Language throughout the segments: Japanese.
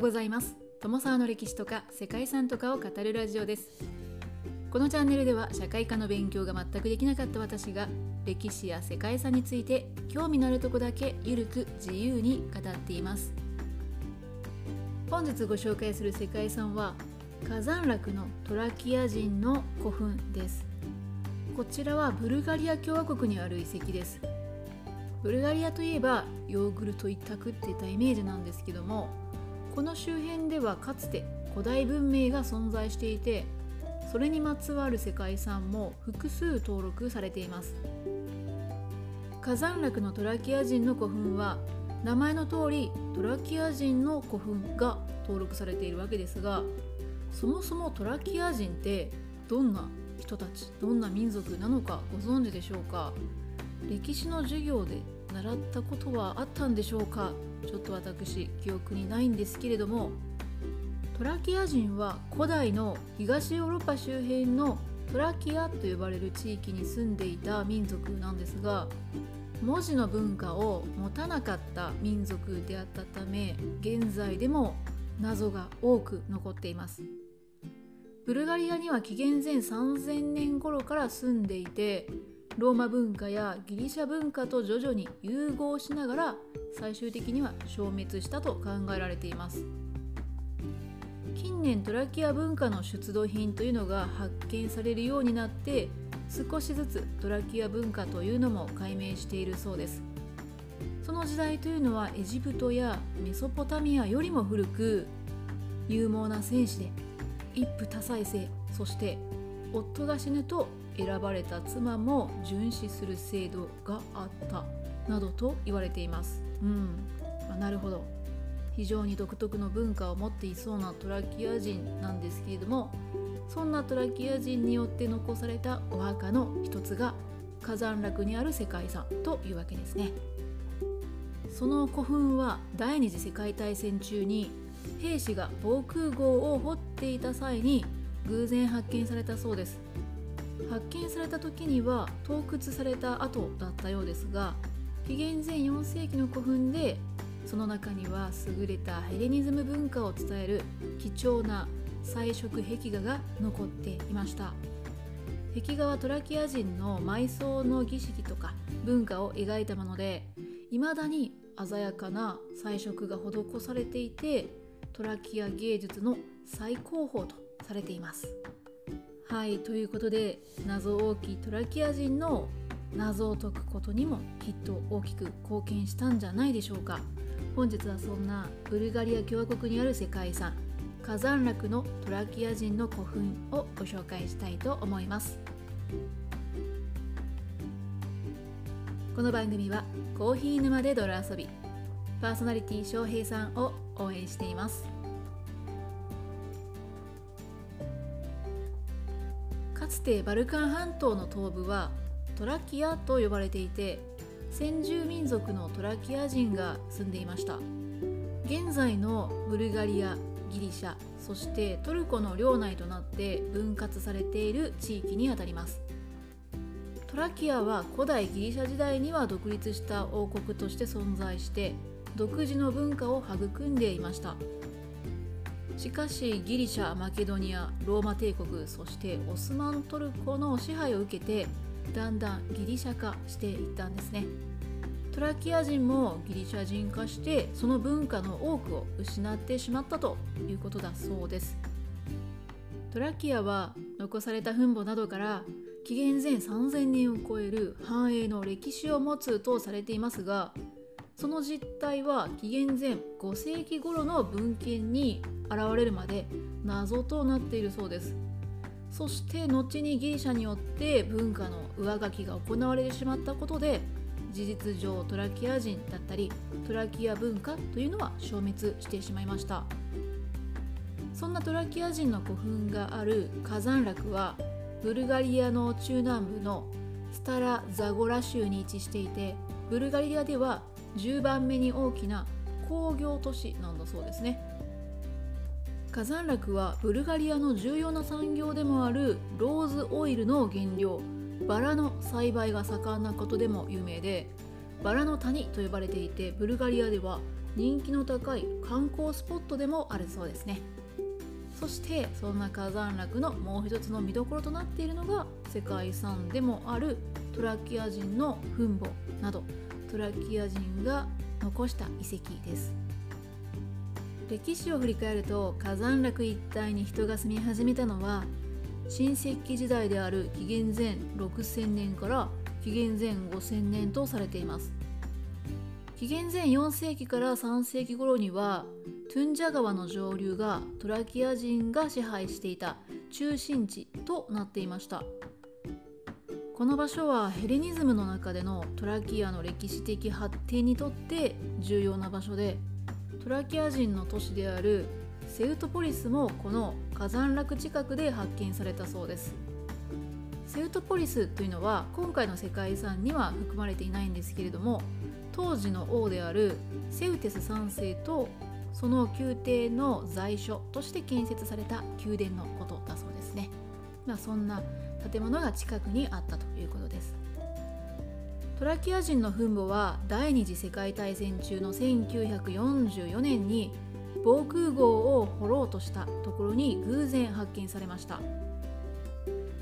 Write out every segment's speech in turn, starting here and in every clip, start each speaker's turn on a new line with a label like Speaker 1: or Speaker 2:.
Speaker 1: うございます。友沢の歴史とか世界遺産とかを語るラジオです。このチャンネルでは社会科の勉強が全くできなかった私が歴史や世界遺産について興味のあるとこだけゆるく自由に語っています。本日ご紹介する世界遺産は火山落のトラキア人の古墳です。こちらはブルガリア共和国にある遺跡です。ブルガリアといえばヨーグルト一択っていったイメージなんですけどもこの周辺ではかつて古代文明が存在していてそれにまつわる世界遺産も複数登録されています。火山落のトラキア人の古墳は名前の通りトラキア人の古墳が登録されているわけですがそもそもトラキア人ってどんな人たちどんな民族なのかご存知でしょうか？歴史の授業で習ったことはあったんでしょうか？ちょっと私記憶にないんですけれどもトラキア人は古代の東ヨーロッパ周辺のトラキアと呼ばれる地域に住んでいた民族なんですが文字の文化を持たなかった民族であったため現在でも謎が多く残っています。ブルガリアには紀元前3000年頃から住んでいてローマ文化やギリシャ文化と徐々に融合しながら最終的には消滅したと考えられています。近年トラキア文化の出土品というのが発見されるようになって少しずつトラキア文化というのも解明しているそうです。その時代というのはエジプトやメソポタミアよりも古く勇猛な戦士で一夫多妻制そして夫が死ぬと選ばれた妻も巡視する制度があったなどと言われています。うん、まあ、なるほど。非常に独特の文化を持っていそうなトラキア人なんですけれどもそんなトラキア人によって残されたお墓の一つが火山落にある世界遺産というわけですね。その古墳は第二次世界大戦中に兵士が防空壕を掘っていた際に偶然発見されたそうです。発見された時には盗掘された後だったようですが紀元前4世紀の古墳でその中には優れたヘレニズム文化を伝える貴重な彩色壁画が残っていました。壁画はトラキア人の埋葬の儀式とか文化を描いたもので未だに鮮やかな彩色が施されていてトラキア芸術の最高峰とされています。はいということで謎大きトラキア人の謎を解くことにもきっと大きく貢献したんじゃないでしょうか。本日はそんなブルガリア共和国にある世界遺産火山落のトラキア人の古墳をご紹介したいと思います。この番組はコーヒー沼で泥遊びパーソナリティ翔平さんを応援しています。つてバルカン半島の東部はトラキアと呼ばれていて先住民族のトラキア人が住んでいました。現在のブルガリアギリシャそしてトルコの領内となって分割されている地域にあたります。トラキアは古代ギリシャ時代には独立した王国として存在して独自の文化を育んでいました。しかしギリシャマケドニアローマ帝国そしてオスマントルコの支配を受けてだんだんギリシャ化していったんですね。トラキア人もギリシャ人化してその文化の多くを失ってしまったということだそうです。トラキアは残された墳墓などから紀元前3000年を超える繁栄の歴史を持つとされていますがその実態は紀元前5世紀頃の文献に現れるまで謎となっているそうです。そして後にギリシャによって文化の上書きが行われてしまったことで事実上トラキア人だったりトラキア文化というのは消滅してしまいました。そんなトラキア人の古墳がある火山落はブルガリアの中南部のスタラ・ザゴラ州に位置していてブルガリアでは10番目に大きな工業都市なんだそうですね。火山落はブルガリアの重要な産業でもあるローズオイルの原料バラの栽培が盛んなことでも有名でバラの谷と呼ばれていてブルガリアでは人気の高い観光スポットでもあるそうですね。そしてそんな火山落のもう一つの見どころとなっているのが世界遺産でもあるトラキア人の墳墓などトラキア人が残した遺跡です。歴史を振り返ると火山落一帯に人が住み始めたのは新石器時代である紀元前6000年から紀元前5000年とされています。紀元前4世紀から3世紀頃にはトゥンジャ川の上流がトラキア人が支配していた中心地となっていました。この場所はヘレニズムの中でのトラキアの歴史的発展にとって重要な場所でトラキア人の都市であるセウトポリスもこの火山落近くで発見されたそうです。セウトポリスというのは今回の世界遺産には含まれていないんですけれども当時の王であるセウテス3世とその宮廷の在所として建設された宮殿のことだそうですね、まあ、そんな建物が近くにあったということです。トラキア人の墳墓は第二次世界大戦中の1944年に防空壕を掘ろうとしたところに偶然発見されました。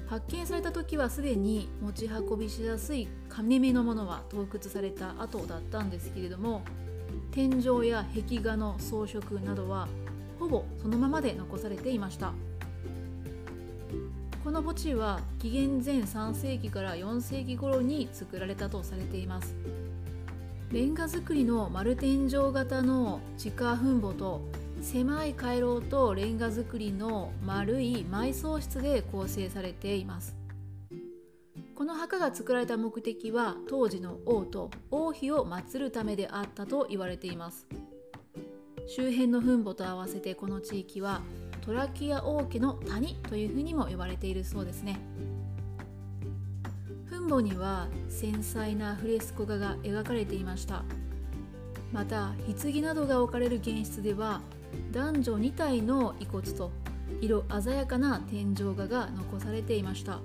Speaker 1: 発見された時はすでに持ち運びしやすい金目のものは洞窟された後だったんですけれども天井や壁画の装飾などはほぼそのままで残されていました。この墓地は紀元前3世紀から4世紀頃に作られたとされています。レンガ造りの丸天井型の地下墳墓と狭い回廊とレンガ造りの丸い埋葬室で構成されています。この墓が作られた目的は当時の王と王妃を祀るためであったと言われています。周辺の墳墓と合わせてこの地域はトラキア王家の谷というふうにも呼ばれているそうですね。墳墓には繊細なフレスコ画が描かれていました。また棺などが置かれる玄室では男女2体の遺骨と色鮮やかな天井画が残されていました。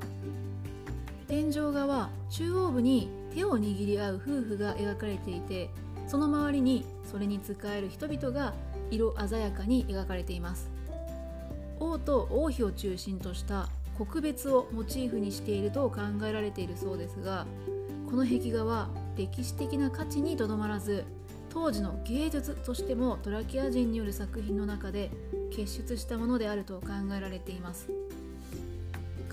Speaker 1: 天井画は中央部に手を握り合う夫婦が描かれていてその周りにそれに仕える人々が色鮮やかに描かれています。王と王妃を中心とした国別をモチーフにしていると考えられているそうですがこの壁画は歴史的な価値にとどまらず当時の芸術としてもトラキア人による作品の中で結出したものであると考えられています。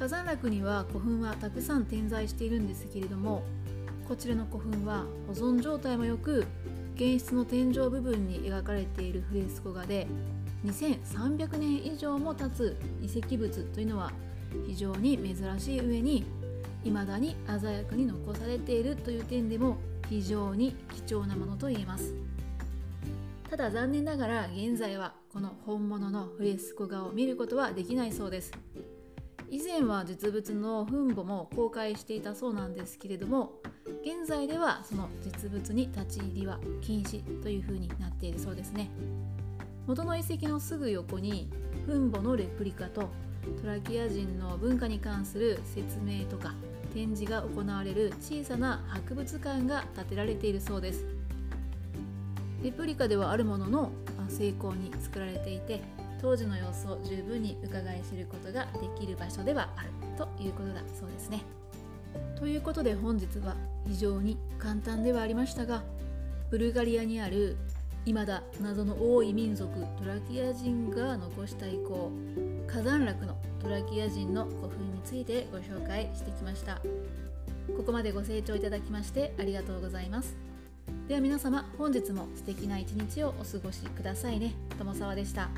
Speaker 1: 火山落には古墳はたくさん点在しているんですけれどもこちらの古墳は保存状態も良く原室の天井部分に描かれているフレスコ画で2300年以上も経つ遺跡物というのは非常に珍しい上に未だに鮮やかに残されているという点でも非常に貴重なものと言えます。ただ残念ながら現在はこの本物のフレスコ画を見ることはできないそうです。以前は実物の墳墓も公開していたそうなんですけれども現在ではその実物に立ち入りは禁止というふうになっているそうですね。元の遺跡のすぐ横に墳墓のレプリカとトラキア人の文化に関する説明とか展示が行われる小さな博物館が建てられているそうです。レプリカではあるものの成功に作られていて当時の様子を十分に伺い知ることができる場所ではあるということだそうですね。ということで本日は非常に簡単ではありましたがブルガリアにある未だ謎の多い民族トラキア人が残した遺構火山落のトラキア人の古墳についてご紹介してきました。ここまでご清聴いただきましてありがとうございます。では皆様本日も素敵な一日をお過ごしくださいね。友沢でした。